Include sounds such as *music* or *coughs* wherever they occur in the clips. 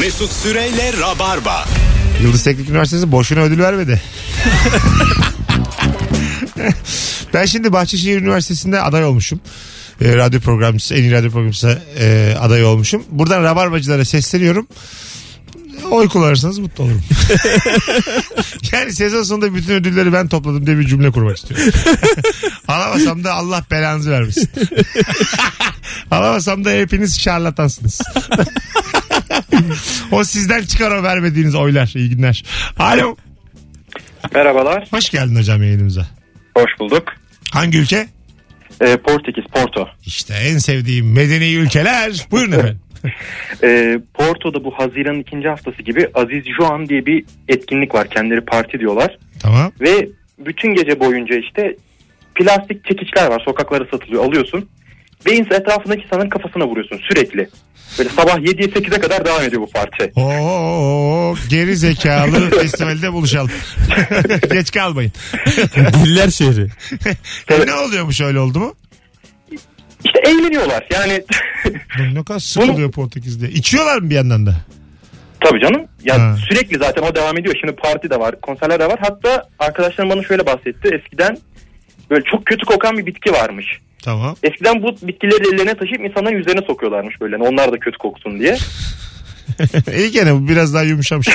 Mesut Süreyle Rabarba. Yıldız Teknik Üniversitesi boşuna ödül vermedi. ben şimdi Bahçeşehir Üniversitesi'nde aday olmuşum. E, radyo programcısı, en iyi radyo programcısı e, aday olmuşum. Buradan Rabarbacılara sesleniyorum. Oy kullanırsanız mutlu olurum. *laughs* yani sezon sonunda bütün ödülleri ben topladım diye bir cümle kurmak istiyorum. *laughs* Alamasam da Allah belanızı vermesin. *laughs* Alamasam da hepiniz şarlatansınız. O sizden çıkar o vermediğiniz oylar. İyi günler. Alo. Merhabalar. Hoş geldin hocam yayınımıza. Hoş bulduk. Hangi ülke? Ee, Portekiz, Porto. İşte en sevdiğim medeni ülkeler. Buyurun efendim. *laughs* Ee, Porto'da bu Haziran'ın ikinci haftası gibi Aziz Juan diye bir etkinlik var. Kendileri parti diyorlar. tamam. Ve bütün gece boyunca işte plastik çekiçler var. Sokaklara satılıyor. Alıyorsun. Ve etrafındaki insanın kafasına vuruyorsun sürekli. Böyle sabah 7'ye 8'e kadar devam ediyor bu parti. Oo, geri zekalı *laughs* festivalde buluşalım. *laughs* Geç kalmayın. *laughs* Diller şehri. E, ne oluyormuş öyle oldu mu? İşte eğleniyorlar. Yani Ne kadar sıkılıyor Portekiz'de. İçiyorlar mı bir yandan da? tabii canım. Ya Ha. sürekli zaten o devam ediyor. Şimdi parti de var, konserler de var. Hatta arkadaşlarım bana şöyle bahsetti. Eskiden böyle çok kötü kokan bir bitki varmış. Tamam. Eskiden bu bitkileri ellerine taşıyıp insanların yüzlerine sokuyorlarmış böyle. Yani onlar da kötü koksun diye. *laughs* İyi gene bu biraz daha yumuşamış.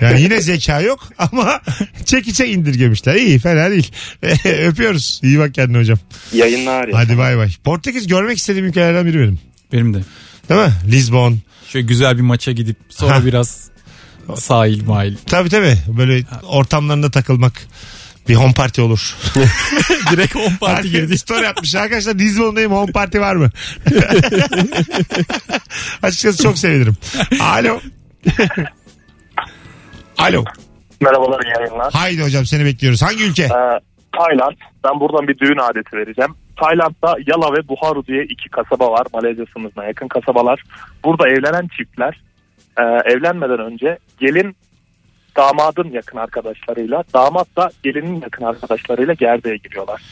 Yani yine zeka yok ama çekiçe indirgemişler. İyi fena değil. *laughs* Öpüyoruz. İyi bak kendine hocam. Yayınlar ya. Hadi bay bay. Portekiz görmek istediğim ülkelerden biri benim. Benim de. Değil mi? Lisbon. Şöyle güzel bir maça gidip sonra biraz sahil mahil. Tabii tabii. Böyle ortamlarında takılmak. Bir home party olur. *laughs* Direkt 10 parti Herkes girdi. story atmış. Arkadaşlar Lisbon'dayım home party var mı? *laughs* Açıkçası çok sevinirim. Alo. *laughs* Alo. Merhabalar iyi yayınlar. Haydi hocam seni bekliyoruz. Hangi ülke? Ee, Tayland. Ben buradan bir düğün adeti vereceğim. Tayland'da Yala ve Buharu diye iki kasaba var. Malezya sınırına yakın kasabalar. Burada evlenen çiftler e, evlenmeden önce gelin damadın yakın arkadaşlarıyla, damat da gelinin yakın arkadaşlarıyla gerdeğe giriyorlar.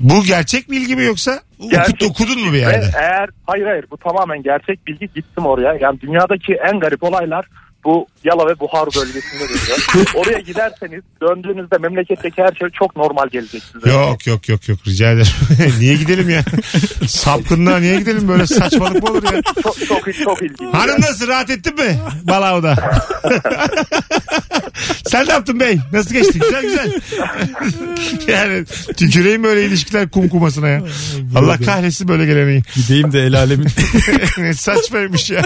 Bu gerçek bilgi mi yoksa Gerçek okudun mu bir yerde? eğer hayır hayır bu tamamen gerçek bilgi gittim oraya. Yani dünyadaki en garip olaylar bu Yala ve Buharu bölgesinde dönüyor. *laughs* Oraya giderseniz döndüğünüzde memleketteki her şey çok normal gelecek size. Yok yok yok yok rica ederim. *laughs* niye gidelim ya? Sapkınlığa niye gidelim böyle saçmalık mı olur ya? Çok çok çok ilginç. *laughs* Hanım nasıl rahat ettin mi? Balavda. Sen ne yaptın bey? Nasıl geçti? Güzel güzel. yani tüküreyim böyle ilişkiler kumkumasına ya. Allah kahretsin böyle geleneği. Gideyim de el alemin ne saçmaymış ya.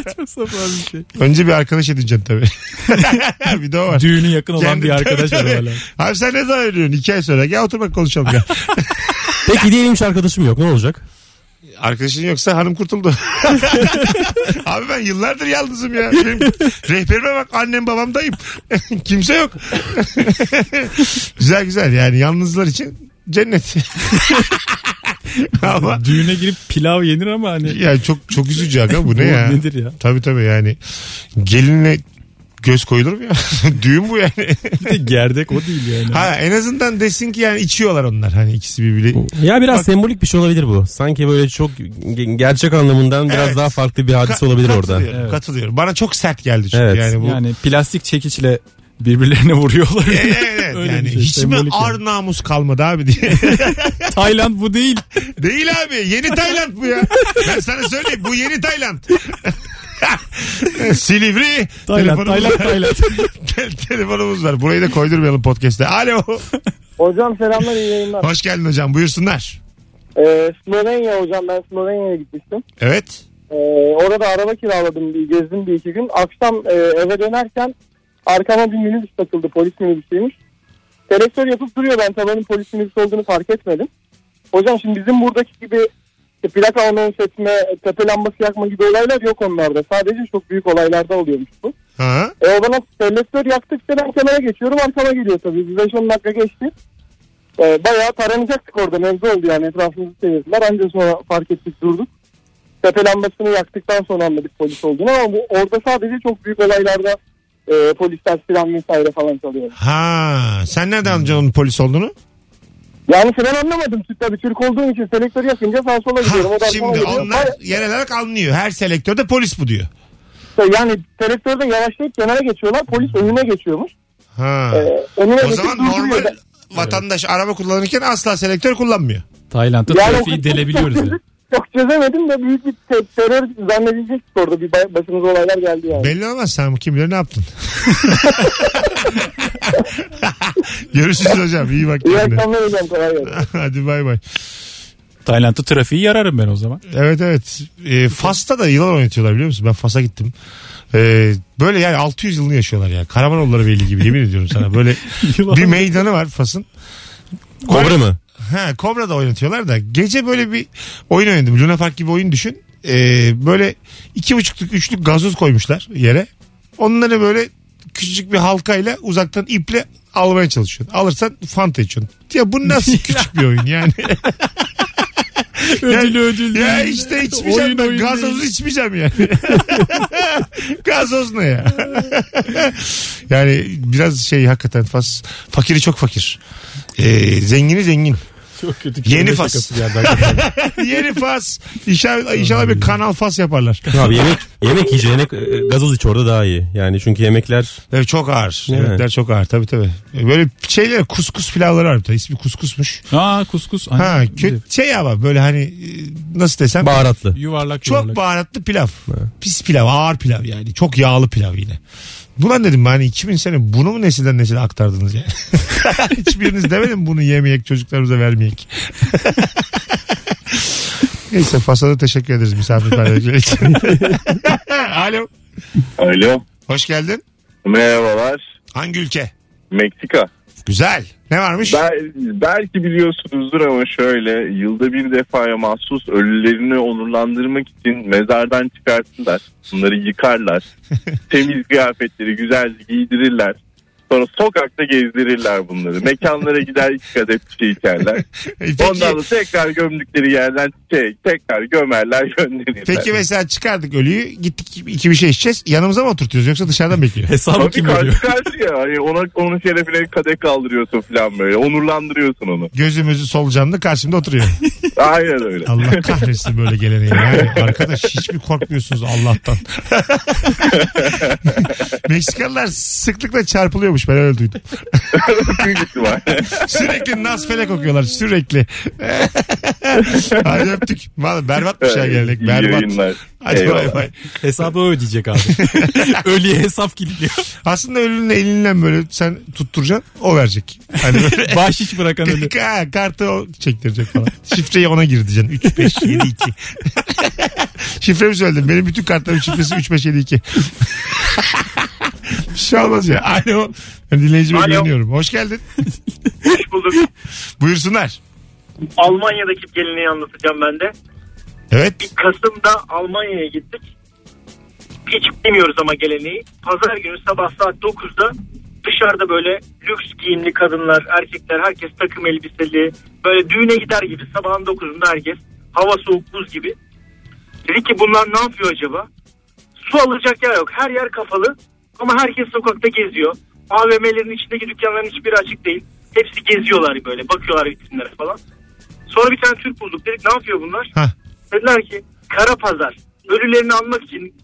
şey. Önce bir arkadaş edineceksin tabii. *laughs* bir de o var. Düğünü yakın olan Kendi- bir arkadaş var Tabii. hala. Abi sen ne zaman ölüyorsun? İki ay sonra. Gel otur bak konuşalım gel. *laughs* Peki diyelim hiç arkadaşım yok ne olacak? Arkadaşın yoksa hanım kurtuldu. *laughs* Abi ben yıllardır yalnızım ya. Benim rehberime bak annem babam dayım. Kimse yok. güzel güzel yani yalnızlar için cennet. ama Düğüne girip pilav yenir ama hani yani çok çok üzücü aga bu ne ya? nedir ya? Tabii tabii yani gelinle göz koyulur mu ya? *laughs* Düğün bu yani. bir de gerdek o değil yani. ha en azından desin ki yani içiyorlar onlar hani ikisi birbiri. Ya biraz Bak- sembolik bir şey olabilir bu. Sanki böyle çok ge- gerçek anlamından biraz Evet. daha farklı bir hadise Ka- olabilir orada. katılıyorum, Evet. Katılıyorum. Bana çok sert geldi çünkü Evet. yani bu. Yani plastik çekiçle birbirlerine *laughs* vuruyorlar. Evet, evet, Öyle yani şey, hiç mi ar yani. namus kalmadı abi diye. *laughs* Tayland bu değil. Değil abi yeni Tayland bu ya. Ben sana söyleyeyim bu yeni Tayland. *laughs* Silivri. Tayland, telefonumuz Tayland, var. Tayland. *laughs* Telefonumuz var. Burayı da koydurmayalım podcast'te. Alo. Hocam selamlar iyi yayınlar. Hoş geldin hocam buyursunlar. Ee, Slovenya hocam ben Slovenya'ya gitmiştim. Evet. Ee, orada araba kiraladım bir gezdim bir iki gün. Akşam e, eve dönerken arkama bir minibüs takıldı polis minibüsüymüş. Selektör yapıp duruyor ben tabanın polis minibüs olduğunu fark etmedim. Hocam şimdi bizim buradaki gibi işte plaka anons etme, tepe lambası yakma gibi olaylar yok onlarda. Sadece çok büyük olaylarda oluyormuş bu. Ha? E o bana selektör yaktıkça ben kenara geçiyorum arkama geliyor tabii. Bir 5-10 dakika geçti. E, bayağı taranacaktık orada mevzu oldu yani etrafımızı seyirdiler. Ancak sonra fark ettik durduk. Tepe lambasını yaktıktan sonra anladık polis olduğunu ama bu, orada sadece çok büyük olaylarda e, polisler siren vesaire falan çalıyor. Ha, sen nereden anlayacaksın polis olduğunu? Yani ben anlamadım tabii Türk olduğum için selektör yakınca sağa sola gidiyorum. O da şimdi onlar yerel olarak anlıyor. Her selektörde polis bu diyor. Yani selektörde yavaşlayıp kenara geçiyorlar. Polis önüne geçiyormuş. Ha. Ee, önüne O geçip zaman durduruyor. normal vatandaş araba kullanırken asla selektör kullanmıyor. Tayland'da Yani o trafiği delebiliyoruz çok, ya. *laughs* çok çözemedim de büyük bir te- terör zannedilecek orada bir ba- başımıza olaylar geldi yani. Belli olmaz sen kim bilir ne yaptın. *laughs* Görüşürüz hocam. İyi bak İyi kendine. akşamlar hocam kolay gelsin. *laughs* Hadi bay bay. Tayland'da trafiği yararım ben o zaman. Evet evet. E, Fas'ta da yılan oynatıyorlar biliyor musun? Ben Fas'a gittim. E, böyle yani 600 yılını yaşıyorlar ya. Karamanoğulları belli gibi yemin ediyorum sana. Böyle *laughs* bir meydanı var Fas'ın. Kobra mı? Ha Kobra da oynatıyorlar da gece böyle bir oyun oynadım. Luna Park gibi oyun düşün. Ee, böyle iki buçukluk üçlük gazoz koymuşlar yere. Onları böyle küçücük bir halkayla uzaktan iple almaya çalışıyorsun. Alırsan fanta içiyorsun. Ya bu nasıl *laughs* küçük bir oyun yani? *laughs* Ödül ödül ya işte içmeyeceğim Oyun ben. oyun Gazozu değil. içmeyeceğim yani. *laughs* Gazoz ne ya? yani biraz şey hakikaten fas, fakiri çok fakir. Ee, zengini zengin. Çok kötü. Yeni fas. *laughs* Yeni fas. İnşallah, inşallah bir kanal fas yaparlar. Abi yemek yemek yiyeceğine e, gazoz iç orada daha iyi. Yani çünkü yemekler Evet çok ağır. Evet. Yemekler çok ağır tabii tabii. Böyle şeyler kuskus pilavları var. bir tane. İsmi kuskusmuş. Aa kuskus. Ha kötü şey ama böyle hani e, nasıl desem baharatlı. Yuvarlak çok yuvarlak. baharatlı pilav. Pis pilav, ağır pilav yani. Çok yağlı pilav yine. Ulan dedim hani 2000 sene bunu mu nesilden nesile aktardınız yani? *laughs* Hiçbiriniz demedim bunu yemeyek çocuklarımıza vermeyek. *laughs* Neyse Fasada teşekkür ederiz misafirperverlikler için. *laughs* Alo. Alo. Hoş geldin. Merhabalar. Hangi ülke? Meksika. Güzel. Ne varmış? Bel- belki biliyorsunuzdur ama şöyle yılda bir defaya mahsus ölülerini onurlandırmak için mezardan çıkartırlar. Bunları yıkarlar. *laughs* Temiz kıyafetleri güzelce giydirirler. Sonra sokakta gezdirirler bunları. Mekanlara gider iki kadeh bir şey içerler. *laughs* Peki, Ondan sonra tekrar gömdükleri yerden şey, tekrar gömerler *laughs* gönderirler. peki mesela çıkardık ölüyü gittik iki bir şey içeceğiz. Yanımıza mı oturtuyoruz yoksa dışarıdan bekliyor? *laughs* Hesabı Tabii kim karşı veriyor? karşıya. Hani ona, onun şerefine kadeh kaldırıyorsun falan böyle. Onurlandırıyorsun onu. Gözümüzü solucanlı karşımda oturuyor. Aynen öyle. Allah kahretsin böyle geleneği. Yani arkadaş hiç mi korkmuyorsunuz Allah'tan? Meksikalılar sıklıkla çarpılıyormuş ben öyle duydum. Büyük ihtimal. *laughs* Sürekli nas felek okuyorlar sürekli. *laughs* Hadi öptük. Vallahi berbatmış ya gelenek İyi berbat. yayınlar. Hadi bay Eyvallah. bay. Hesabı o ödeyecek abi. *laughs* Ölüye hesap kilitliyor. Aslında ölünün elinden böyle sen tutturacaksın o verecek. Hani böyle Bahşiş bırakan ölü. Ha, kartı o çektirecek falan. Şifreyi ona gir diyeceksin. 3, 5, 7, 2. Şifremi söyledim. Benim bütün kartlarım şifresi 3, 5, 7, 2. Bir şey olmaz ya. Alo. Ben dinleyicime Alo. güveniyorum. Hoş geldin. *laughs* Hoş bulduk. Buyursunlar. Almanya'daki geleneği anlatacağım ben de. Evet. Bir Kasım'da Almanya'ya gittik. Hiç bilmiyoruz ama geleneği. Pazar günü sabah saat 9'da dışarıda böyle lüks giyimli kadınlar, erkekler, herkes takım elbiseli. Böyle düğüne gider gibi sabahın 9'unda herkes. Hava soğuk buz gibi. Dedi ki bunlar ne yapıyor acaba? Su alacak yer yok. Her yer kapalı. Ama herkes sokakta geziyor. AVM'lerin içindeki dükkanların hiçbiri açık değil. Hepsi geziyorlar böyle. Bakıyorlar vitrinlere falan. Sonra bir tane Türk bulduk. Dedik ne yapıyor bunlar? Hah. Dediler ki kara pazar. Ölülerini almak için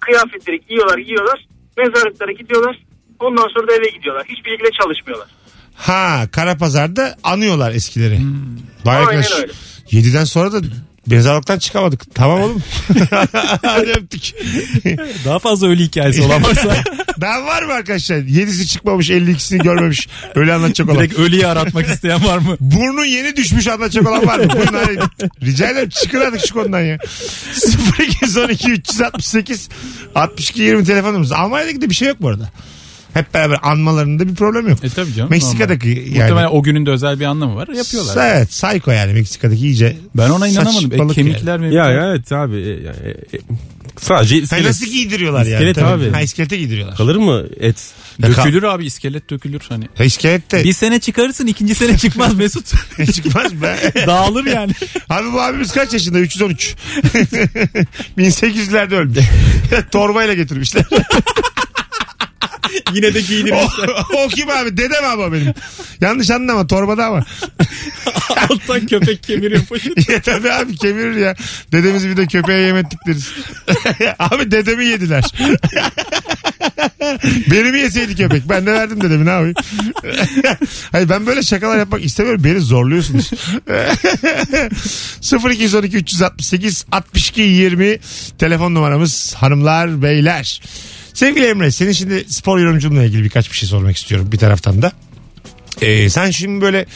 kıyafetleri giyiyorlar giyiyorlar. Mezarlıklara gidiyorlar. Ondan sonra da eve gidiyorlar. Hiçbir şekilde çalışmıyorlar. Ha Karapazar'da anıyorlar eskileri. Vay Aynen arkadaş. öyle. 7'den sonra da mezarlıktan çıkamadık. Tamam oğlum. *laughs* Hadi öptük. Daha fazla ölü hikayesi olan varsa *laughs* Daha var mı arkadaşlar? 7'si çıkmamış 52'sini görmemiş. Öyle anlatacak olan. direkt ölüyü aratmak isteyen var mı? Burnu yeni düşmüş anlatacak olan var mı? Buyurun. Rica ederim çıkın artık şu konudan ya. 0212 368 62 20 telefonumuz. Almanya'daki de bir şey yok bu arada. Hep beraber anmalarında bir problem yok. E tabii canım. Meksika'daki normal. yani. Muhtemelen o günün de özel bir anlamı var. Yapıyorlar. Evet psycho yani Meksika'daki iyice. Ben ona inanamadım. E, kemikler mi? Ya ya evet abi. e, yani, e, e, sadece Yani. iskelet. nasıl giydiriyorlar yani? İskelet Tabii. abi. Ha iskelete giydiriyorlar. Kalır mı et? Ya Dökülür abi iskelet dökülür hani. Ha, iskelet de Bir sene çıkarırsın ikinci sene çıkmaz Mesut. *laughs* çıkmaz be. *laughs* Dağılır yani. Abi bu abimiz kaç yaşında? 313. 1800'lerde *laughs* ölmüş. Torbayla getirmişler. *laughs* Yine de giydirmişler. o, o kim abi? Dedem abi benim. Yanlış anlama torbada ama. *laughs* Alttan köpek kemiriyor poşet. *laughs* ya tabii abi kemirir ya. Dedemizi bir de köpeğe yem ettik deriz. abi dedemi yediler. Beni mi yeseydi köpek? Ben de verdim dedemi ne yapayım? Hayır ben böyle şakalar yapmak istemiyorum. Beni zorluyorsunuz. 0212 368 62 20 telefon numaramız hanımlar beyler. Sevgili Emre senin şimdi spor yorumculuğunla ilgili birkaç bir şey sormak istiyorum bir taraftan da. Ee, sen şimdi böyle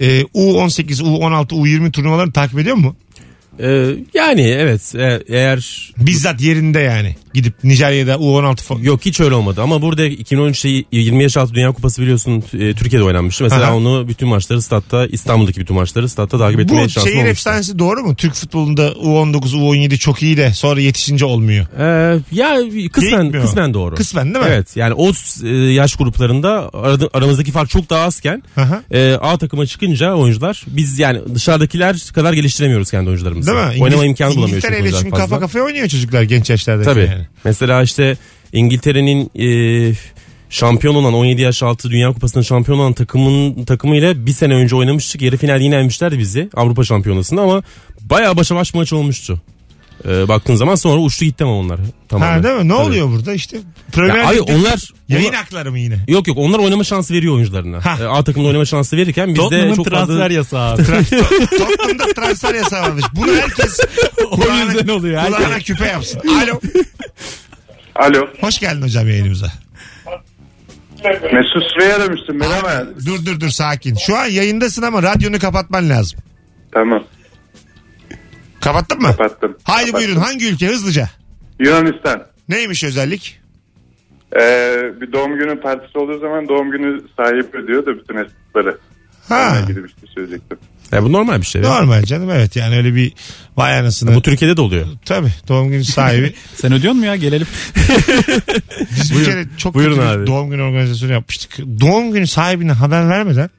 e, U18, U16, U20 turnuvalarını takip ediyor musun? Ee, yani evet e- eğer Bizzat yerinde yani. Gidip Nijerya'da U16 falan. Yok hiç öyle olmadı ama burada 2013'te 20 yaş altı Dünya Kupası biliyorsun e, Türkiye'de oynanmıştı. Mesela Aha. onu bütün maçları statta İstanbul'daki bütün maçları statta takip etmeye Bu şansım şehir olmuştu. efsanesi doğru mu? Türk futbolunda U19, U17 çok iyi de sonra yetişince olmuyor. Ee, ya kısmen Gitmiyor. kısmen doğru. Kısmen değil mi? Evet yani o e, yaş gruplarında arada- aramızdaki fark çok daha azken Aha. e, A takıma çıkınca oyuncular biz yani dışarıdakiler kadar geliştiremiyoruz kendi oyuncularımızı. Değil mi? Oynama İngiliz- imkanı bulamıyor çünkü İngiltere'yle oyuncular şimdi fazla. kafa kafaya oynuyor çocuklar genç yaşlarda. Tabii. Yani. Mesela işte İngiltere'nin e, şampiyon olan 17 yaş altı Dünya Kupası'nın şampiyon olan takımın takımıyla bir sene önce oynamıştık. Yarı final yine bizi Avrupa Şampiyonası'nda ama bayağı başa baş maç olmuştu. E, baktığın zaman sonra uçtu gitti ama onlar. Tamamen. Ha değil mi? Ne Tabii. oluyor burada işte? Premier Ya, abi onlar, yayın onlar- hakları mı yine? Yok yok onlar oynama şansı veriyor oyuncularına. Ha. E, A takımda oynama şansı verirken bizde Tottenham'ın çok transfer fazla... yasağı abi. Tottenham'da transfer yasağı varmış. Bunu herkes *laughs* o yüzden oluyor. Herkes- kulağına küpe yapsın. Alo. Alo. Hoş geldin hocam yayınımıza. Mesut Süreyi aramıştım. Merhaba. Dur dur dur sakin. Şu an yayındasın ama radyonu kapatman lazım. Tamam. Kapattın mı? Kapattım. Haydi Kapattım. buyurun hangi ülke hızlıca? Yunanistan. Neymiş özellik? Ee, bir doğum günü partisi olduğu zaman doğum günü sahibi ödüyor da bütün hesapları. Ha. İlgili bir şey söyleyecektim. Ya bu normal bir şey. ya. Normal canım evet yani öyle bir vay anasını. Bu Türkiye'de de oluyor. Tabii doğum günü sahibi. *laughs* Sen ödüyor mu ya gelelim? Biz bir kere çok Buyurun kötü bir abi. doğum günü organizasyonu yapmıştık. Doğum günü sahibine haber vermeden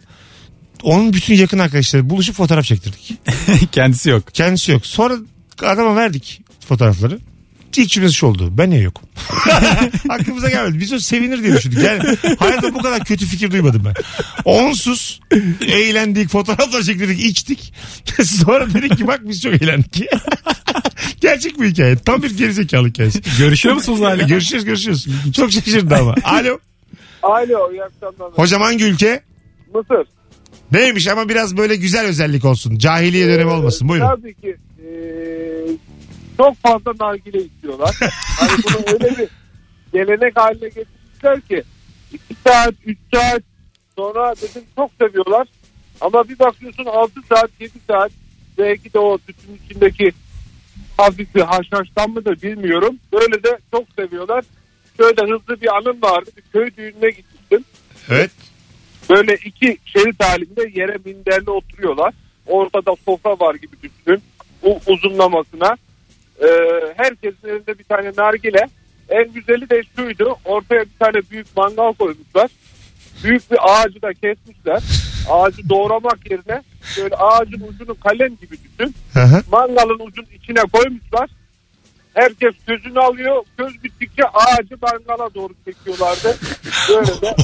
onun bütün yakın arkadaşları buluşup fotoğraf çektirdik. *laughs* Kendisi yok. Kendisi yok. Sonra adama verdik fotoğrafları. İlk cümlesi şu oldu. Ben niye yokum? *laughs* Aklımıza gelmedi. Biz o sevinir diye düşündük. Yani hayatta bu kadar kötü fikir duymadım ben. Onsuz eğlendik, fotoğraflar çektirdik, içtik. *laughs* Sonra dedik ki bak biz çok eğlendik. Gerçek bir hikaye. Tam bir gerizekalı hikayesi. Görüşüyor musunuz hala? görüşürüz görüşürüz. Çok şaşırdı ama. Alo. Alo iyi akşamlar. Hocam hangi ülke? Mısır. Neymiş ama biraz böyle güzel özellik olsun. Cahiliye dönemi olmasın. Buyurun. Tabii ki e, çok fazla nargile istiyorlar. *laughs* hani bunu öyle bir gelenek haline getirmişler ki 2 saat 3 saat sonra dedim çok seviyorlar. Ama bir bakıyorsun 6 saat 7 saat belki de o tütün içindeki hafif bir haşhaştan mı da bilmiyorum. Böyle de çok seviyorlar. Şöyle hızlı bir anım vardı. Bir köy düğününe gitmiştim. Evet. Böyle iki şerit halinde yere minderle oturuyorlar. Ortada sofra var gibi düşünün. Bu uzunlamasına. Ee, herkesin elinde bir tane nargile. En güzeli de şuydu. Ortaya bir tane büyük mangal koymuşlar. Büyük bir ağacı da kesmişler. Ağacı doğramak yerine böyle ağacın ucunu kalem gibi düşün. Hı hı. Mangalın ucunu içine koymuşlar. Herkes gözünü alıyor. Göz bittikçe ağacı mangala doğru çekiyorlardı. Böyle de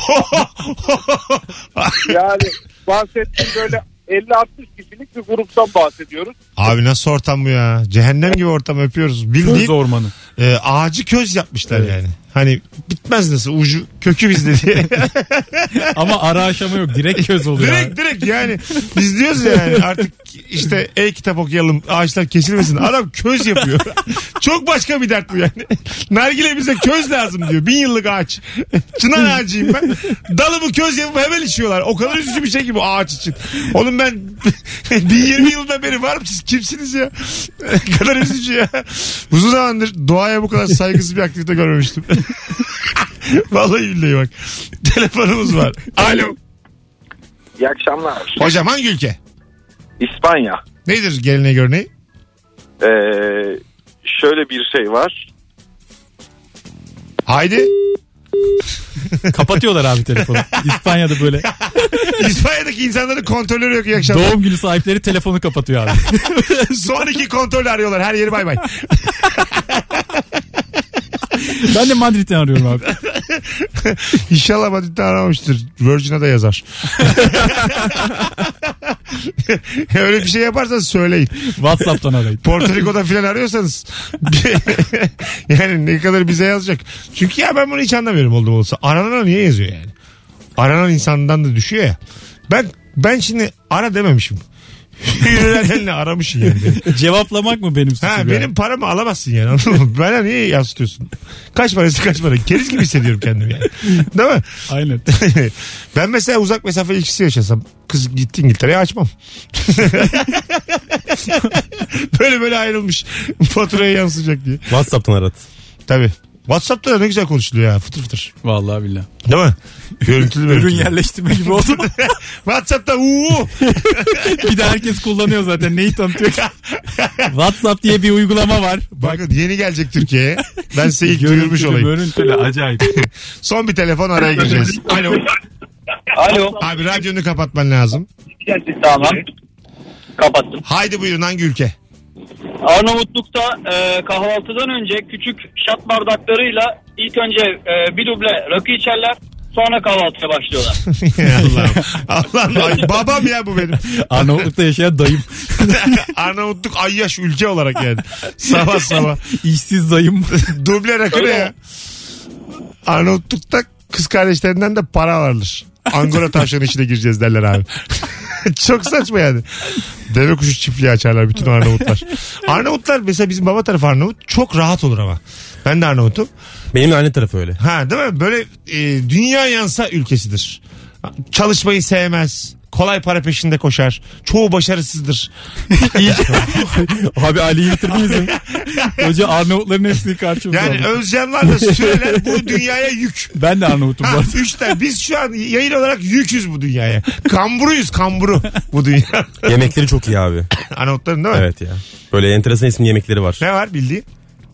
*laughs* yani bahsettiğim böyle 50-60 kişilik bir gruptan bahsediyoruz. Abi nasıl ortam bu ya? Cehennem gibi ortam öpüyoruz. Köz Bildiğin ormanı. e, ağacı köz yapmışlar yani. Hani bitmez nasıl ucu kökü bizde diye. *laughs* Ama ara aşama yok. Direkt köz oluyor. direkt direkt yani. Biz diyoruz yani artık işte e-kitap okuyalım ağaçlar kesilmesin. Adam köz yapıyor. *laughs* Çok başka bir dert bu yani. Nargile bize köz lazım diyor. Bin yıllık ağaç. Çınar ağacıyım ben. Dalımı köz yapıp hemen içiyorlar. O kadar üzücü bir şey ki bu ağaç için. Oğlum ben *laughs* 1020 yıldan beri varım siz kimsiniz ya? Ne kadar üzücü ya. Uzun zamandır doğaya bu kadar saygısız bir aktivite görmemiştim. *laughs* Vallahi billahi bak. Telefonumuz var. Alo. İyi akşamlar. Hocam hangi ülke? İspanya. Nedir geleneği görneği? Ee, şöyle bir şey var. Haydi. *laughs* Kapatıyorlar abi telefonu. İspanya'da böyle *laughs* İspanya'daki insanların kontrolörü yok iyi akşamlar. doğum günü sahipleri telefonu kapatıyor abi. *laughs* Son iki kontrol arıyorlar. Her yeri bay bay. Ben de Madrid'den arıyorum abi. İnşallah Madrid'de aramamıştır. Virgin'e de yazar. *laughs* Öyle bir şey yaparsanız söyleyin. WhatsApp'tan arayın. Porto Rico'da filan arıyorsanız *laughs* yani ne kadar bize yazacak. Çünkü ya ben bunu hiç anlamıyorum oldum olsa. Aranana niye yazıyor yani? Aranan insandan da düşüyor ya. Ben ben şimdi ara dememişim. Yürüyenle aramışsın yani. *laughs* Cevaplamak mı benim suçum? Ha, ya? benim paramı alamazsın yani anladın mı? Bana niye yansıtıyorsun? Kaç parası kaç para? Keriz gibi hissediyorum kendimi yani. Değil mi? Aynen. *laughs* ben mesela uzak mesafe ilişkisi yaşasam kız gitti İngiltere'ye açmam. *laughs* böyle böyle ayrılmış. Faturaya yansıyacak diye. WhatsApp'tan arat. Tabii. Whatsapp'ta da ne güzel konuşuluyor ya fıtır fıtır. Vallahi billahi. Değil mi? Görüntülü Ürün görüntülü. yerleştirme gibi oldu. *laughs* Whatsapp'ta uuu. *laughs* bir de herkes kullanıyor zaten. Neyi tanıtıyor? WhatsApp diye bir uygulama var. Bak Bakın yeni gelecek Türkiye'ye. Ben size ilk duyurmuş görüntülü, olayım. görüntülü acayip. *laughs* Son bir telefon araya gireceğiz. Alo. Alo. Abi radyonu kapatman lazım. Tamam. Kapattım. Haydi buyurun hangi ülke? Arnavutluk'ta e, kahvaltıdan önce küçük şat bardaklarıyla ilk önce e, bir duble rakı içerler. Sonra kahvaltıya başlıyorlar. *laughs* Allah'ım. Allah'ım. Ay, babam ya bu benim. *laughs* Arnavutluk'ta yaşayan dayım. *laughs* Arnavutluk ayyaş ülke olarak yani. Sabah sabah. İşsiz dayım. Duble rakı ne ya? Arnavutluk'ta kız kardeşlerinden de para vardır. Angora tavşanı içine gireceğiz derler abi. *laughs* Çok saçma yani. Deve kuşu çiftliği açarlar bütün Arnavutlar. Arnavutlar mesela bizim baba tarafı Arnavut çok rahat olur ama. Ben de Arnavut'um. Benim de anne tarafı öyle. Ha değil mi? Böyle e, dünya yansa ülkesidir. Çalışmayı sevmez. Kolay para peşinde koşar. Çoğu başarısızdır. *laughs* Abi Ali'yi bitirdiniz mi? Hoca Arnavutların hepsini karşımıza Yani aldı. Özcanlarla süreler *laughs* bu dünyaya yük. Ben de Arnavut'um bu Ha, arada. üç tane. Biz şu an yayın olarak yüküz bu dünyaya. Kamburuyuz kamburu bu dünya. Yemekleri çok iyi abi. *coughs* Arnavutların değil mi? Evet ya. Böyle enteresan isimli yemekleri var. Ne var bildiğin?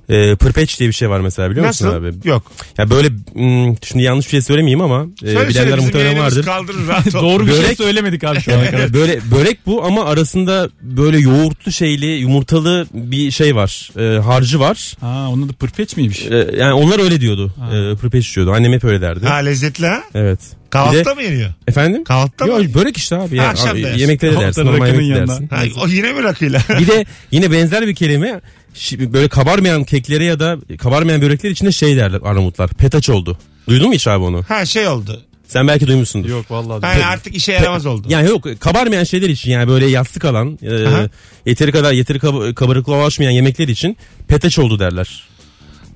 Ee, pırpeç diye bir şey var mesela biliyor Nasıl? musun abi? Yok. Ya böyle hmm, şimdi yanlış bir şey söylemeyeyim ama e, Söyle söyle bilenler bizim muhtemelen yayınımız vardır. kaldırır rahat *laughs* ol. Doğru bir şey Börek- söylemedik abi şu ana kadar. Böyle börek bu ama arasında böyle yoğurtlu şeyli yumurtalı bir şey var. Ee, harcı var. Ha onun adı pırpeç miymiş? Ee, yani onlar öyle diyordu. Ee, pırpeç diyordu. Annem hep öyle derdi. Ha lezzetli ha? Evet. Bir Kahvaltıda de- mı yeniyor? Efendim? Kahvaltıda mı? Yok börek işte abi. Ha, Ya, akşam abi, da yersin. yemekte de dersin. Kahvaltıda Normal rakının yemekte yanında. dersin. Ha, o yine mi rakıyla? Bir de yine benzer bir kelime şi- böyle kabarmayan keklere ya da kabarmayan börekler içinde şey derler Arnavutlar. Petaç oldu. Duydun mu hiç abi onu? ha şey oldu. Sen belki duymuşsundur. Yok vallahi. Yani artık işe yaramaz oldu. Yani yok kabarmayan şeyler için yani böyle yastık alan e, Aha. yeteri kadar yeteri kab- kabarıklığa ulaşmayan yemekler için peteç oldu derler.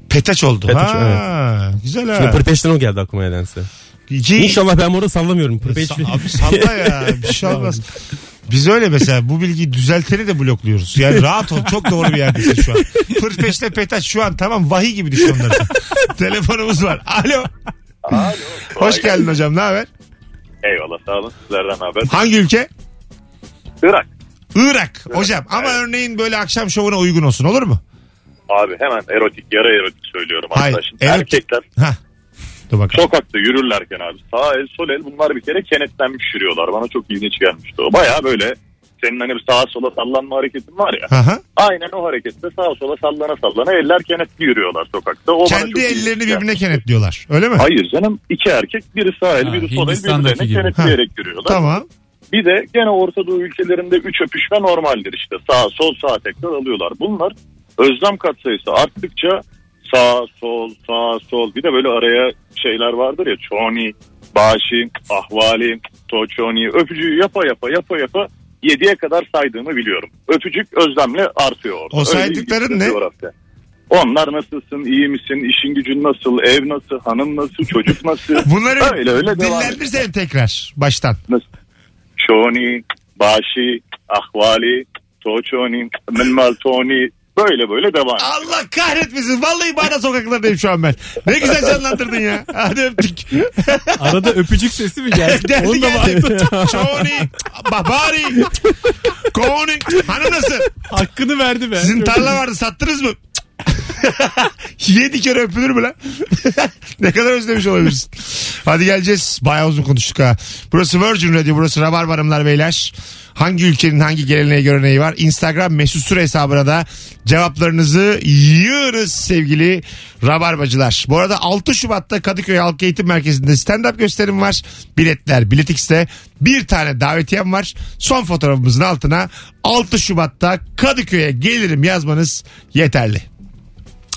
Petaç oldu. Petaç, ha, Güzel ha. Şimdi pırpeçten o geldi aklıma nedense. İki- İnşallah ben burada sallamıyorum. Pırpeç Sa- abi salla ya bir şey *laughs* olmaz. Biz öyle mesela bu bilgiyi düzelteni de blokluyoruz. Yani rahat ol çok doğru bir yerdesin şu an. Pırpeşte petaç şu an tamam vahiy gibi düşün onları. *laughs* Telefonumuz var. Alo. Alo. Hoş geldin hocam ne haber? Eyvallah sağ olun. Sizlerden haber. Hangi ülke? Irak. Irak. Hocam ama örneğin böyle akşam şovuna uygun olsun olur mu? Abi hemen erotik yarı erotik söylüyorum Hayır, arkadaşım. erotik- Erkekler Hah. Dur bakalım. sokakta yürürlerken abi sağ el sol el bunlar bir kere kenetlenmiş yürüyorlar. Bana çok ilginç gelmişti o. Baya böyle senin hani bir sağa sola sallanma hareketin var ya. Aha. Aynen o harekette sağa sola sallana sallana eller kenetli yürüyorlar sokakta. O bana çok Kendi ilginç ellerini gelmişti. birbirine kenetliyorlar. Öyle mi? Hayır canım iki erkek biri sağ el Ha, biri sol el Hindistan'daki birbirlerine gibi. kenetleyerek yürüyorlar. Tamam. Bir de gene Orta Doğu ülkelerinde üç öpüşme normaldir işte. Sağ sol sağ tekrar alıyorlar. Bunlar özlem katsayısı arttıkça sağ sol sağ sol bir de böyle araya şeyler vardır ya çoni, başı, ahvali, toçoni öpücüğü yapa yapa yapa yapa 7'ye kadar saydığımı biliyorum. Öpücük özlemle artıyor orada. O saydıkların ne? coğrafya. Onlar nasılsın, iyi misin, işin gücün nasıl, ev nasıl, hanım nasıl, çocuk nasıl? *laughs* Bunları öyle öyle dillendirsene tekrar baştan. Nasıl? Şoni, Başı, Ahvali, Toçoni, Melmaltoni böyle böyle devam. Allah kahretmesin. Vallahi bana sokaklardayım şu an ben. Ne güzel canlandırdın ya. Hadi öptük. Arada öpücük sesi mi geldi? *laughs* geldi Onu da geldi. var. Çoni, babari, *laughs* koni. Hanım nasıl? Hakkını verdi be. Sizin tarla vardı sattınız mı? *laughs* Yedi kere öpülür mü lan? *laughs* ne kadar özlemiş olabilirsin. Hadi geleceğiz. Bayağı uzun konuştuk ha. Burası Virgin Radio. Burası Rabarba Hanımlar Beyler. Hangi ülkenin hangi geleneği göreneği var? Instagram mesut süre hesabına da cevaplarınızı yığınız sevgili Rabarbacılar. Bu arada 6 Şubat'ta Kadıköy Halk Eğitim Merkezi'nde stand-up gösterim var. Biletler Bilet X'te bir tane davetiyem var. Son fotoğrafımızın altına 6 Şubat'ta Kadıköy'e gelirim yazmanız yeterli.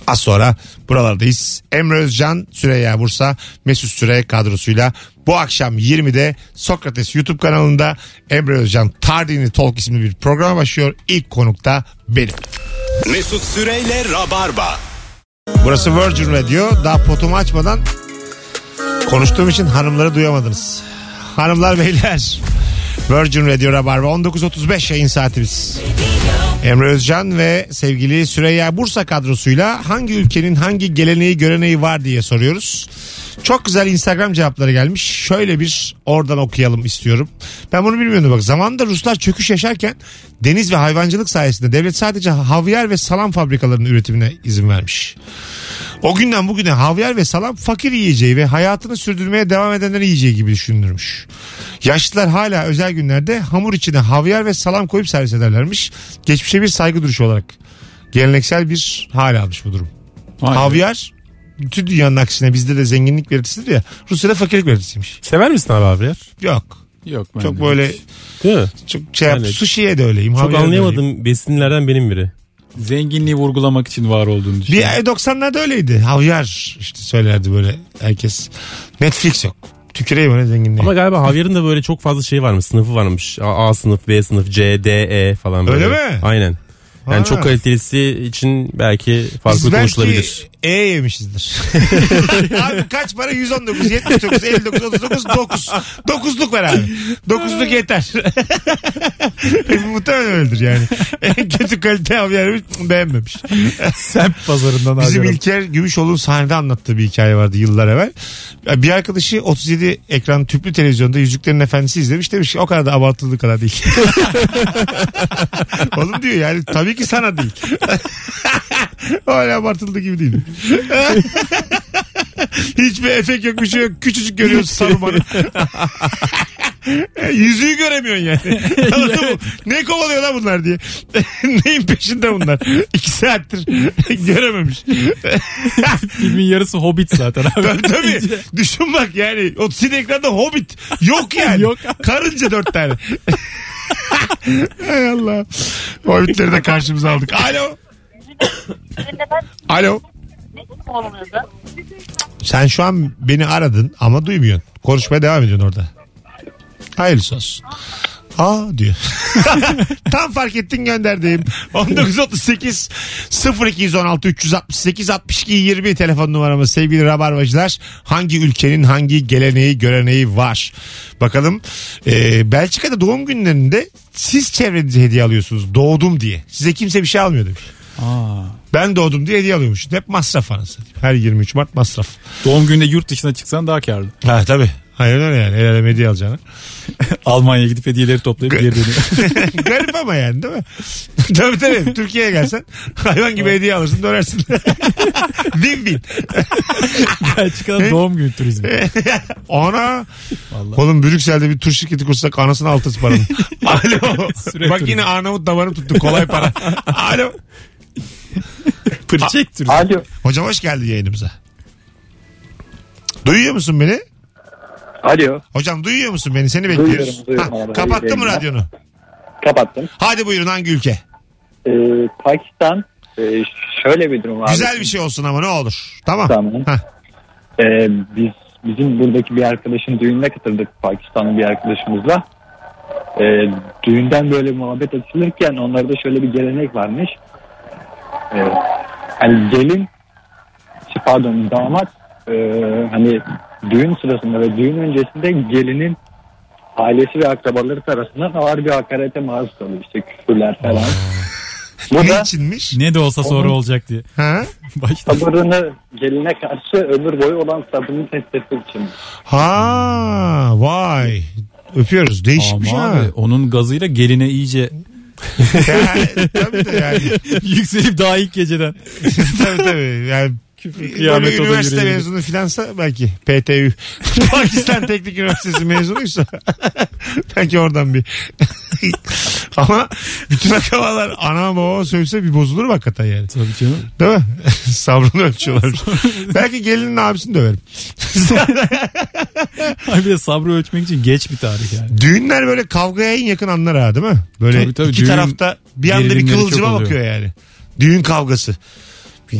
Az sonra buralardayız. Emre Özcan, Süreyya Bursa, Mesut Süre kadrosuyla bu akşam 20'de Sokrates YouTube kanalında Emre Özcan Tardini Talk isimli bir programa başlıyor. İlk konukta benim. Mesut Süreyle Rabarba. Burası Virgin Radio. Daha potumu açmadan konuştuğum için hanımları duyamadınız. Hanımlar beyler. Virgin Radio Rabarba 19.35 yayın saatimiz. Emre Özcan ve sevgili Süreyya Bursa kadrosuyla hangi ülkenin hangi geleneği göreneği var diye soruyoruz. Çok güzel Instagram cevapları gelmiş. Şöyle bir oradan okuyalım istiyorum. Ben bunu bilmiyordum bak. Zamanında Ruslar çöküş yaşarken deniz ve hayvancılık sayesinde devlet sadece havyar ve salam fabrikalarının üretimine izin vermiş. O günden bugüne havyar ve salam fakir yiyeceği ve hayatını sürdürmeye devam edenlerin yiyeceği gibi düşünülmüş. Yaşlılar hala özel günlerde hamur içine havyar ve salam koyup servis ederlermiş. Geçmişe bir saygı duruşu olarak. Geleneksel bir hal almış bu durum. Be. havyar bütün dünyanın aksine bizde de zenginlik belirtisidir ya. Rusya'da fakirlik belirtisiymiş. Sever misin abi abi ya? Yok. Yok ben Çok de. böyle Değil mi? çok şey yap, Yani sushi'ye de öyleyim. Çok havyara da öyleyim. anlayamadığım besinlerden benim biri. Zenginliği vurgulamak için var olduğunu Bir düşünüyorum. ay 90'larda öyleydi. Havyar işte söylerdi böyle herkes. Netflix yok. Tüküreyim öyle zenginliğe. Ama galiba Havyar'ın da böyle çok fazla şey varmış. Sınıfı varmış. A, A sınıf, B sınıf, C, D, E falan böyle. Öyle mi? Aynen. Yani Ha. çok kalitelisi için belki farklı Biz belki konuşulabilir. E yemişizdir. *laughs* abi kaç para? 119, 79, 59, 39, 9. Dokuzluk ver abi. Dokuzluk yeter. *laughs* Muhtemelen öyledir yani. En kötü kalite havyarı beğenmemiş. Semt pazarından Bizim arıyorum. İlker Gümüşoğlu'nun sahnede anlattığı bir hikaye vardı yıllar evvel. Bir arkadaşı 37 ekran tüplü televizyonda Yüzüklerin Efendisi izlemiş demiş ki o kadar da abartıldığı kadar değil. *laughs* Oğlum diyor yani tabii ki sana değil. Öyle abartıldığı gibi değil. *laughs* Hiçbir efekt yok bir şey yok. Küçücük görüyorsun Saruman'ı. *laughs* Yüzüğü göremiyorsun yani. *laughs* Anladın mı? Ne kovalıyor lan bunlar diye. Neyin peşinde bunlar? İki saattir görememiş. Filmin yarısı Hobbit zaten abi. Tabii tabii. Düşün bak yani. 37 ekranda Hobbit. Yok yani. Yok. Karınca dört tane. Hay Allah. Hobbitleri de karşımıza aldık. Alo. Alo. Sen şu an beni aradın ama duymuyorsun. Konuşmaya devam ediyorsun orada. Hayırlısı olsun. Aa diyor. *laughs* Tam fark ettin gönderdim. 1938 0216 368 62 20 telefon numaramız sevgili rabarbacılar. Hangi ülkenin hangi geleneği göreneği var? Bakalım Ee, Belçika'da doğum günlerinde siz çevrenize hediye alıyorsunuz. Doğdum diye. Size kimse bir şey almıyor demiş. Aa. Ben doğdum diye hediye alıyormuş. Hep masraf anasını. Her 23 Mart masraf. Doğum gününde yurt dışına çıksan daha karlı. Ha tabii. Hayır öyle yani. El alem hediye alacağına. *laughs* Almanya'ya gidip hediyeleri toplayıp geri dönüyor. *laughs* Garip ama yani değil mi? *laughs* tabii tabii. Türkiye'ye gelsen hayvan gibi hediye alırsın dönersin. win win. Belçika'da doğum günü turizmi. Ana. Vallahi. Oğlum Brüksel'de bir tur şirketi kursak anasını altısı paranın. Alo. Sürekli Bak yine Arnavut damarı tuttu. Kolay para. Alo. Pırçek turizmi. Alo. Hocam hoş geldin yayınımıza. Duyuyor musun beni? Alo. Hocam duyuyor musun beni? Seni bekliyoruz. Duyuyorum, duyuyorum Ha, abi. kapattın mı radyonu? Kapattım. Hadi buyurun hangi ülke? Ee, Pakistan e, şöyle bir durum abi. Güzel bir şey olsun ama ne olur. Tamam. Tamam. Ee, biz bizim buradaki bir arkadaşın düğününe katıldık Pakistanlı bir arkadaşımızla. Ee, düğünden böyle muhabbet açılırken onlarda şöyle bir gelenek varmış. Ee, hani gelin pardon damat e, hani düğün sırasında ve düğün öncesinde gelinin ailesi ve akrabaları tarafından ağır bir hakarete maruz kalıyor. İşte küfürler falan. Bu *laughs* Ne da içinmiş? Ne de olsa sonra Onun- olacak diye. Ha? *laughs* Başta. sabırını geline karşı ömür boyu olan sabrını test etmek için. Ha, vay. Öpüyoruz. Değişikmiş Ama ha. abi onun gazıyla geline iyice Yani, tabii de yani. *laughs* Yükselip daha ilk geceden. *laughs* tabii tabii. Yani kıyamet böyle o da üniversite yüreğine. mezunu filansa belki PTÜ. *laughs* Pakistan Teknik Üniversitesi mezunuysa belki oradan bir. *laughs* Ama bütün akrabalar ana baba söylese bir bozulur mu hakikaten yani. Tabii canım. Değil mi? *laughs* Sabrını ölçüyorlar. belki gelinin abisini döverim. *laughs* Abi de sabrı ölçmek için geç bir tarih yani. Düğünler böyle kavgaya en yakın anlar ha değil mi? Böyle Tabii, tabii. iki Düğün tarafta bir anda bir gerilimleri kıvılcıma oluyor. bakıyor yani. Düğün kavgası.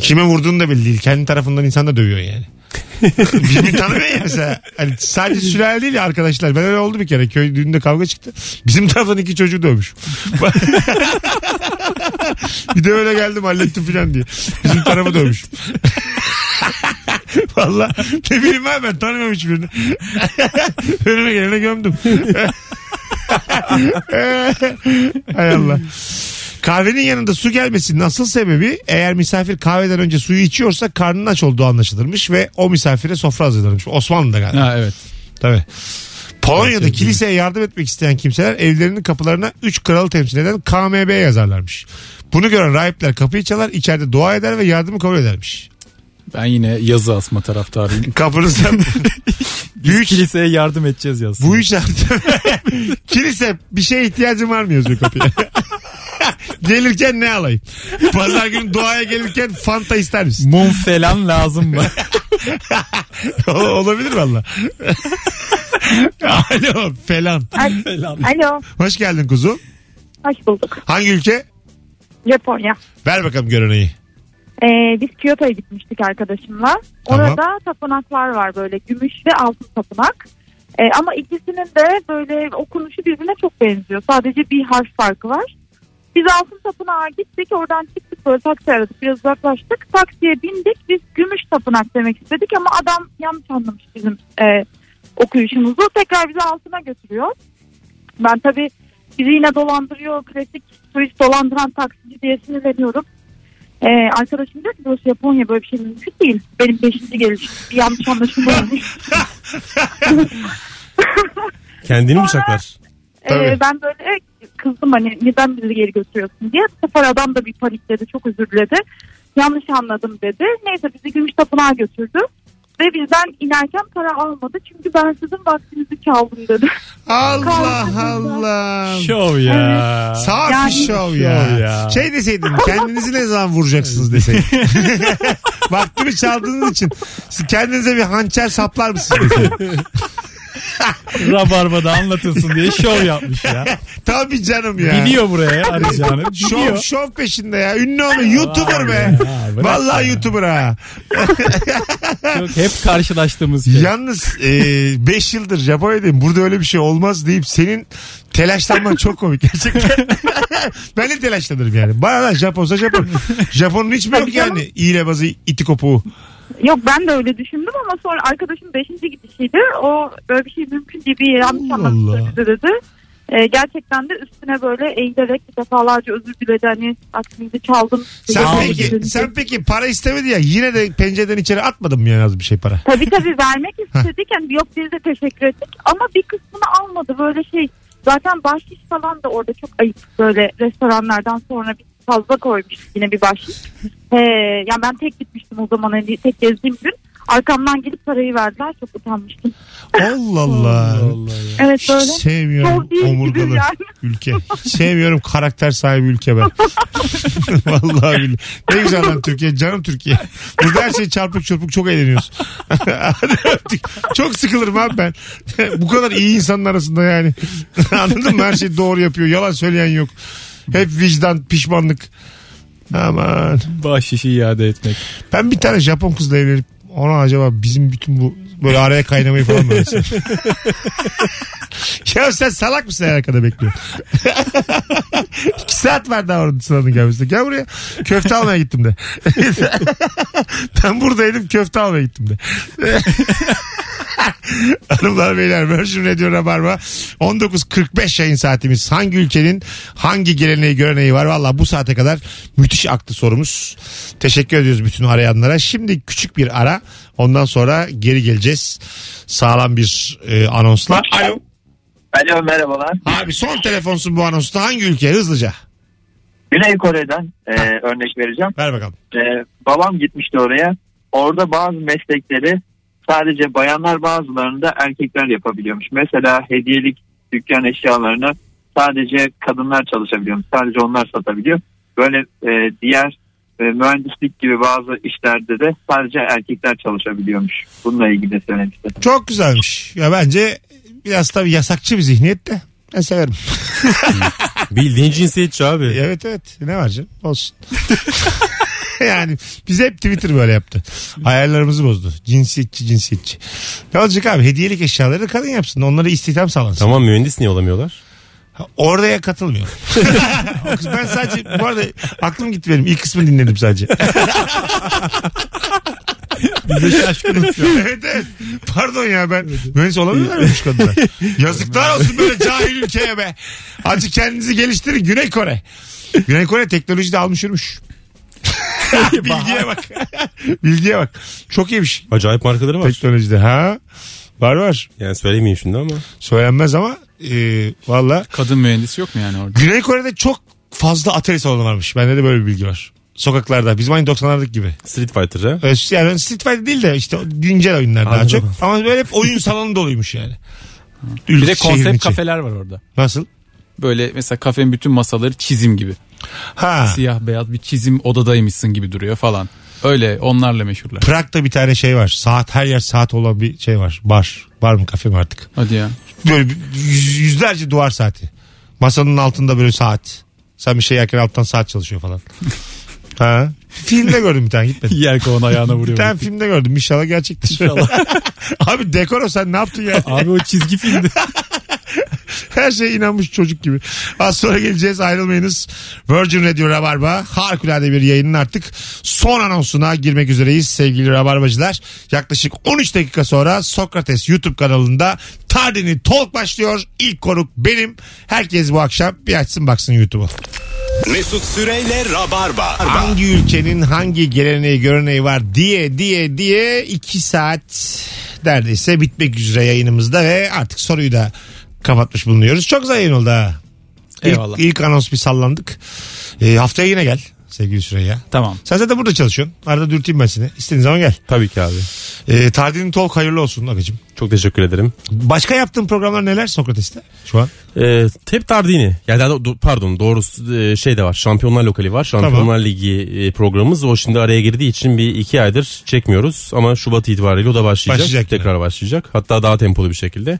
Kime vurduğunu da belli değil. Kendi tarafından insan da dövüyor yani. *laughs* Birbirini tanımıyor ya mesela. Hani sadece sülale değil ya arkadaşlar. Ben öyle oldu bir kere. Köy düğünde kavga çıktı. Bizim taraftan iki çocuğu dövmüş. *laughs* bir de öyle geldim hallettim filan diye. Bizim tarafı dövmüş. *laughs* Valla ne bileyim ben ben tanımıyorum hiçbirini. Önüme gelene gömdüm. Hay Allah. Kahvenin yanında su gelmesinin asıl sebebi eğer misafir kahveden önce suyu içiyorsa karnının aç olduğu anlaşılırmış ve o misafire sofra hazırlanmış. Osmanlı'da galiba. Ha evet. Tabii. Polonya'da Evet, kiliseye yardım etmek isteyen kimseler evlerinin kapılarına 3 kralı temsil eden KMB yazarlarmış. Bunu gören rahipler kapıyı çalar, içeride dua eder ve yardımı kabul edermiş. Ben yine yazı asma taraftarıyım. *laughs* Kapınızda Biz büyük kiliseye yardım edeceğiz yazsın. bu iş artık *laughs* kilise bir şeye ihtiyacım var mı yazıyor kapıya. *laughs* gelirken ne alayım? Pazar günü duaya gelirken Fanta ister misin? Mum falan lazım mı? *laughs* Olabilir valla. *laughs* Alo falan. Alo. Hoş geldin kuzu. Hoş bulduk. Hangi ülke? Japonya. Ver bakalım görüneyi. Ee, biz Kyoto'ya gitmiştik arkadaşımla. Tamam. Orada tapınaklar var böyle gümüş ve altın tapınak. Ee, ama ikisinin de böyle okunuşu birbirine çok benziyor. Sadece bir harf farkı var. Biz altın tapınağa gittik oradan çıktık böyle taksi aradık biraz uzaklaştık. Taksiye bindik biz gümüş tapınak demek istedik ama adam yanlış anlamış bizim e, okuyuşumuzu. Tekrar bizi altına götürüyor. Ben tabii bizi yine dolandırıyor klasik turist dolandıran taksici diye sinirleniyorum. Ee, arkadaşım diyor ki burası Japonya böyle bir şey mümkün değil. Benim beşinci gelişim bir yanlış anlaşılma olmuş. *laughs* Kendini bıçaklar. Ee, Tabii. ben böyle kızdım hani neden bizi geri götürüyorsun diye. Bu sefer adam da bir panikledi çok özür diledi. Yanlış anladım dedi. Neyse bizi Gümüş Tapınağa götürdü. Ve bizden inerken para almadı. Çünkü ben sizin vaktinizi çaldım dedi. Allah Allah. Şov ya. Sağ Yani- bir şov ya. Şov ya. Şey deseydin kendinizi ne zaman vuracaksınız deseydin. *laughs* *laughs* Vaktimi çaldığınız için siz kendinize bir hançer saplar mısınız. *laughs* *laughs* Rabarba'da anlatırsın diye şov yapmış ya. Tabii canım ya. Biliyor buraya arayacağını. Şov, Biliyor. şov peşinde ya. Ünlü olma. YouTuber be. Ya, bırak Vallahi ya. YouTuber ha. *laughs* Çok hep karşılaştığımız şey. Yalnız 5 yıldır Japonya'dayım. Burada öyle bir şey olmaz deyip senin telaşlanman çok komik gerçekten. *laughs* ben de telaşlanırım yani. Bana lan Japonsa Japon. Japonun hiç mi yok yani iğnebazı iti kopuğu. Yok ben de öyle düşündüm ama sonra arkadaşım beşinci gidişiydi. O böyle bir şey mümkün değil bir yanlış bizi dedi. Ee, gerçekten de üstüne böyle eğilerek defalarca özür diledi. Hani vaktinizi çaldım. Sen Dedi. peki, sen peki para istemedi ya yine de pencereden içeri atmadın mı yani az bir şey para? Tabii tabii vermek *laughs* istedik. Hani yok biz de teşekkür ettik. Ama bir kısmını almadı. Böyle şey zaten bahşiş falan da orada çok ayıp. Böyle restoranlardan sonra bir fazla koymuş yine bir bahşiş. Ee, yani ben tek gitmiştim o zaman. Hani tek gezdiğim gün. Arkamdan gelip parayı verdiler. Çok utanmıştım. Allah Allah. Evet Hiç böyle. sevmiyorum omurgalı yani. ülke. Sevmiyorum karakter sahibi ülke ben. *laughs* Vallahi billahi. Ne güzel lan Türkiye. Canım Türkiye. Burada her şey çarpık çırpık çok eğleniyoruz. Çok sıkılırım abi ben. Bu kadar iyi insanın arasında yani. Anladın mı? Her şeyi doğru yapıyor. Yalan söyleyen yok. Hep vicdan, pişmanlık. Aman. Bahşişi iade etmek. Ben bir tane Japon kızla evlenip ona acaba bizim bütün bu böyle araya kaynamayı falan öğretsem? ya sen salak mısın arkada bekliyorsun? *laughs* İki saat var daha orada sıranın gelmesine. Gel buraya. Köfte almaya gittim de. *laughs* ben buradaydım köfte almaya gittim de. *laughs* Hanımlar beyler Virgin Radio Rabarba 19.45 yayın saatimiz. Hangi ülkenin hangi geleneği göreneği var? Valla bu saate kadar müthiş aktı sorumuz. Teşekkür ediyoruz bütün arayanlara. Şimdi küçük bir ara. Ondan sonra geri geleceğiz. Sağlam bir e, anonsla. Alo. Alo merhabalar. Abi son telefonsun bu anonsta. Hangi ülke? Hızlıca. Güney Kore'den e, örnek vereceğim. Ver bakalım. E, babam gitmişti oraya. Orada bazı meslekleri sadece bayanlar bazılarında erkekler yapabiliyormuş. Mesela hediyelik dükkan eşyalarını sadece kadınlar çalışabiliyormuş. Sadece onlar satabiliyor. Böyle e, diğer e, mühendislik gibi bazı işlerde de sadece erkekler çalışabiliyormuş. Bununla ilgili söylemişti. Çok güzelmiş. Ya bence biraz tabii yasakçı bir zihniyet de. Ben severim. *laughs* Bildiğin cinsiyetçi abi. Evet evet. Ne var canım? Olsun. *laughs* yani biz hep Twitter böyle yaptı. Ayarlarımızı bozdu. Cinsiyetçi cinsiyetçi. Ne olacak abi? Hediyelik eşyaları kadın yapsın. Onlara istihdam sağlansın. Tamam mühendis niye olamıyorlar? Oraya katılmıyor. *laughs* O kız- ben sadece bu arada aklım gitti benim. İlk kısmını dinledim sadece. *laughs* Bize şaşkınız şu an. *laughs* evet evet. Pardon ya ben mühendis olamıyorlar mıymış kadınlar? Yazıklar olsun böyle cahil ülkeye be. Azıcık kendinizi geliştirin Güney Kore. Güney Kore teknolojide almış yürümüş. Bilgiye bak. Bilgiye bak. Çok iyiymiş Acayip markaları var. teknolojide. Ha? Var var. Yani söylemeyeyim şimdi ama. Söylenmez ama e, valla Kadın mühendis yok mu yani orada? Güney Kore'de çok fazla atari salonu varmış. Bende de böyle bir bilgi var. Sokaklarda. Bizim aynı 90'lardaki gibi. Street Fighter ha. Ö- Yani Street Fighter değil de işte güncel oyunlar daha Anladım. çok. Ama böyle hep oyun *laughs* salonu doluymuş yani. Bir de Ülke- şehrin konsept içi. kafeler var orada. Nasıl? Böyle mesela kafenin bütün masaları çizim gibi. Ha. Siyah beyaz bir çizim odadaymışsın gibi duruyor falan. Öyle onlarla meşhurlar. Prag'da bir tane şey var. Saat her yer saat olan bir şey var. Bar. Var mı kafe mi artık? Hadi ya. Böyle bir yüz- yüzlerce duvar saati. Masanın altında böyle saat. Sen bir şey yerken alttan saat çalışıyor falan. *laughs* ha. Filmde gördüm bir tane gitmedim. Yer kovan ayağına Bir vuruyor. tane filmde gördüm. İnşallah gerçektir. *laughs* Abi dekor o sen ne yaptın ya? Abi o çizgi filmdi. *laughs* *laughs* Her şeye inanmış çocuk gibi. Az sonra geleceğiz ayrılmayınız. Virgin Radio Rabarba harikulade bir yayının artık son anonsuna girmek üzereyiz sevgili Rabarbacılar. Yaklaşık 13 dakika sonra Sokrates YouTube kanalında Tardini Talk başlıyor. İlk konuk benim. Herkes bu akşam bir açsın baksın YouTube'u. Mesut Süreyle Rabarba. Hangi ülkenin hangi geleneği göreneği var diye diye diye 2 saat neredeyse bitmek üzere yayınımızda ve artık soruyu da kapatmış bulunuyoruz. Çok yayın oldu ha. İlk, Eyvallah. ilk anons bir sallandık. Ee, haftaya yine gel sevgili Süreyya. Tamam. Sen zaten burada çalışıyorsun. Arada dürteyim ben seni. İstediğin zaman gel. Tabii ki abi. Ee, Tardinin Talk hayırlı olsun Agacığım. Çok teşekkür ederim. Başka yaptığın programlar neler Sokrates'te şu an? Ee, Tep Tardini. Yani daha do- pardon doğrusu e, şey de var. Şampiyonlar Lokali var. Şampiyonlar Tamam. Ligi e, programımız. O şimdi araya girdiği için bir iki aydır çekmiyoruz. Ama Şubat itibariyle o da başlayacak. Başlayacak. Tekrar başlayacak. Hatta daha tempolu bir şekilde.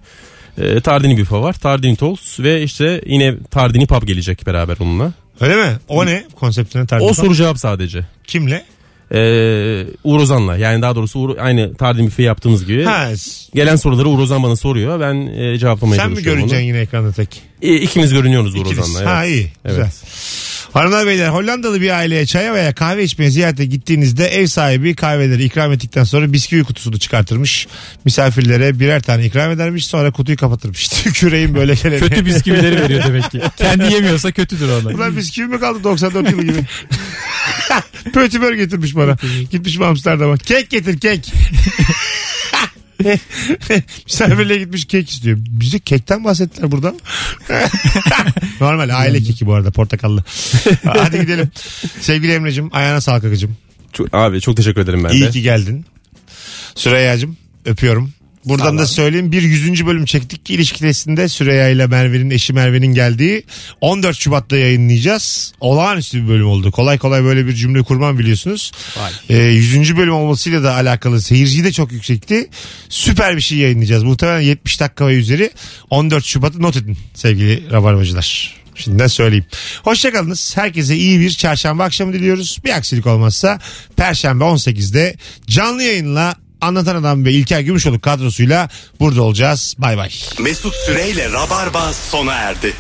E, Tardini Büfe var. Tardini Talks ve işte yine Tardini Pub gelecek beraber onunla. Öyle mi? O ne konseptine Tardini? O soru cevap sadece. Kimle? Ee, Uğur Ozan'la yani daha doğrusu Uğur, aynı Tardini Büfe yaptığımız gibi Ha, gelen soruları Uğur Ozan bana soruyor. Ben e, cevaplamaya sen mi çalışıyorum onu. görüneceksin yine ekranda tek? E, ikimiz görünüyoruz Uğur İkiniz. Ozan'la. Evet. Ha iyi. Güzel. Evet. Hanımlar beyler Hollandalı bir aileye çaya veya kahve içmeye ziyarete gittiğinizde ev sahibi kahveleri ikram ettikten sonra bisküvi kutusunu çıkartırmış. Misafirlere birer tane ikram edermiş sonra kutuyu kapatırmış. *laughs* Tüküreyim böyle *laughs* gelene. Kötü bisküvileri veriyor *laughs* demek ki. Kendi yemiyorsa kötüdür onlar. Ulan bisküvi mi kaldı 94 yılı gibi? Pötibör getirmiş bana. Gitmiş Amsterdam'a. Kek getir kek. Misafirliğe gitmiş kek istiyor. Bize kekten bahsettiler burada. *laughs* Normal aile keki bu arada portakallı. Hadi gidelim. Sevgili Emre'cim ayağına sağlık akıcım. Çok, abi çok teşekkür ederim ben İyi de. ki geldin. Süreyya'cığım öpüyorum. Buradan da söyleyeyim bir 100. bölüm çektik ki ilişki testinde Süreyya ile Merve'nin eşi Merve'nin geldiği 14 Şubat'ta yayınlayacağız. Olağanüstü bir bölüm oldu. Kolay kolay böyle bir cümle kurmam biliyorsunuz. Ee, 100. bölüm olmasıyla da alakalı seyirci de çok yüksekti. Süper bir şey yayınlayacağız. Muhtemelen 70 dakika ve üzeri 14 Şubat'ı not edin sevgili rabarbacılar. Şimdiden söyleyeyim. Hoşçakalınız. Herkese iyi bir çarşamba akşamı diliyoruz. Bir aksilik olmazsa Perşembe 18'de canlı yayınla Anlatan Adam ve İlker Gümüşoluk kadrosuyla burada olacağız. Bay bay. Mesut Süreyle Rabarba sona erdi.